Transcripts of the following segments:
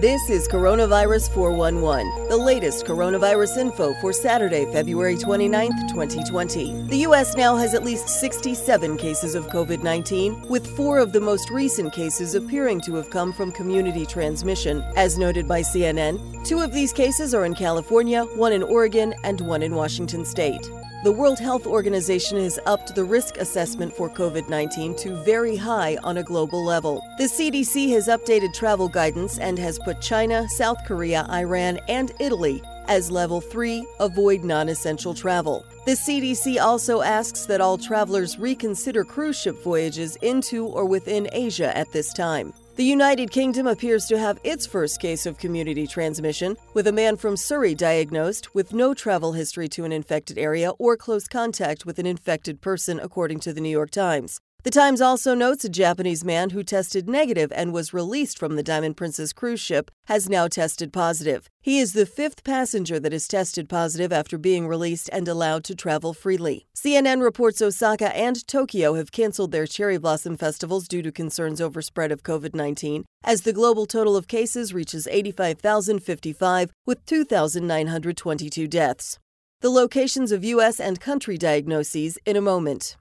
This is Coronavirus 411, the latest coronavirus info for Saturday, February 29th, 2020. The U.S. now has at least 67 cases of COVID 19, with four of the most recent cases appearing to have come from community transmission. As noted by CNN, two of these cases are in California, one in Oregon, and one in Washington state. The World Health Organization has upped the risk assessment for COVID 19 to very high on a global level. The CDC has updated travel guidance and has put China, South Korea, Iran, and Italy as level 3, avoid non essential travel. The CDC also asks that all travelers reconsider cruise ship voyages into or within Asia at this time. The United Kingdom appears to have its first case of community transmission, with a man from Surrey diagnosed with no travel history to an infected area or close contact with an infected person, according to the New York Times. The Times also notes a Japanese man who tested negative and was released from the Diamond Princess cruise ship has now tested positive. He is the fifth passenger that has tested positive after being released and allowed to travel freely. CNN reports Osaka and Tokyo have canceled their cherry blossom festivals due to concerns over spread of COVID 19, as the global total of cases reaches 85,055 with 2,922 deaths. The locations of U.S. and country diagnoses in a moment.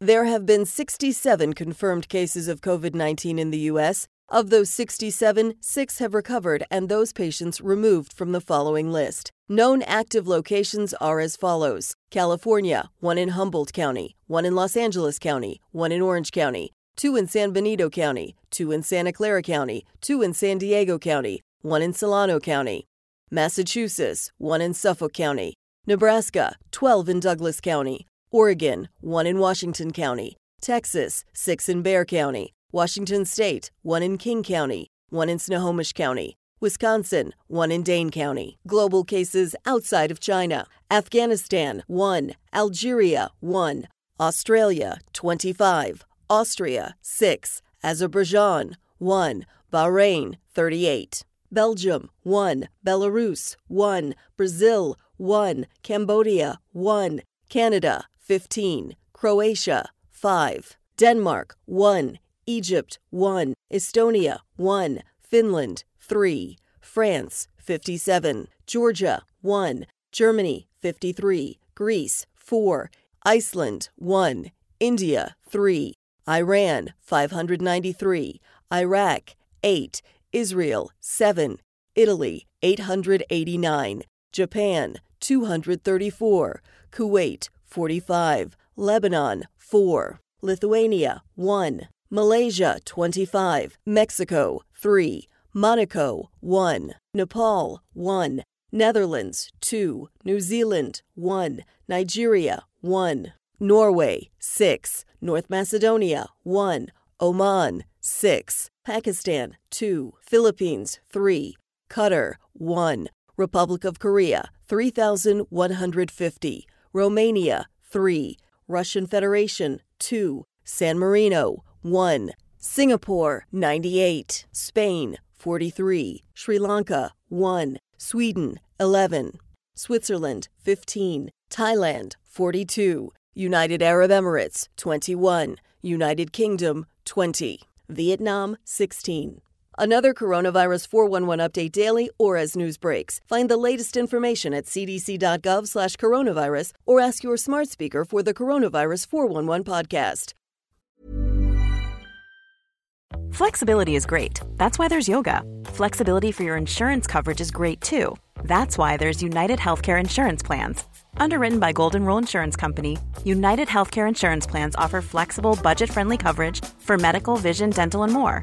There have been 67 confirmed cases of COVID 19 in the U.S. Of those 67, six have recovered, and those patients removed from the following list. Known active locations are as follows California, one in Humboldt County, one in Los Angeles County, one in Orange County, two in San Benito County, two in Santa Clara County, two in San Diego County, one in Solano County, Massachusetts, one in Suffolk County, Nebraska, 12 in Douglas County, Oregon, one in Washington County, Texas, six in Bexar County, Washington State, one in King County, one in Snohomish County, Wisconsin, one in Dane County. Global cases outside of China. Afghanistan, 1, Algeria, 1, Australia, 25, Austria, 6, Azerbaijan, 1, Bahrain, 38, Belgium, 1, Belarus, 1, Brazil, 1, Cambodia, 1, Canada, 15, Croatia, 5, Denmark, 1, Egypt, 1, Estonia, 1, Finland, 3, France, 57, Georgia, 1, Germany, 53, Greece, 4, Iceland, 1, India, 3, Iran, 593, Iraq, 8, Israel, 7, Italy, 889, Japan, 234, Kuwait 45, Lebanon 4, Lithuania 1, Malaysia 25, Mexico 3, Monaco 1, Nepal 1, Netherlands 2, New Zealand 1, Nigeria 1, Norway 6, North Macedonia 1, Oman 6, Pakistan 2, Philippines 3, Qatar 1, Republic of Korea 3,150, Romania 3, Russian Federation 2, San Marino 1, Singapore 98, Spain 43, Sri Lanka 1, Sweden 11, Switzerland 15, Thailand 42, United Arab Emirates 21, United Kingdom 20, Vietnam 16. Another coronavirus 411 update daily or as news breaks. Find the latest information at cdc.gov slash coronavirus or ask your smart speaker for the coronavirus 411 podcast. Flexibility is great. That's why there's yoga. Flexibility for your insurance coverage is great too. That's why there's United Healthcare Insurance Plans. Underwritten by Golden Rule Insurance Company, United Healthcare Insurance Plans offer flexible, budget friendly coverage for medical, vision, dental, and more.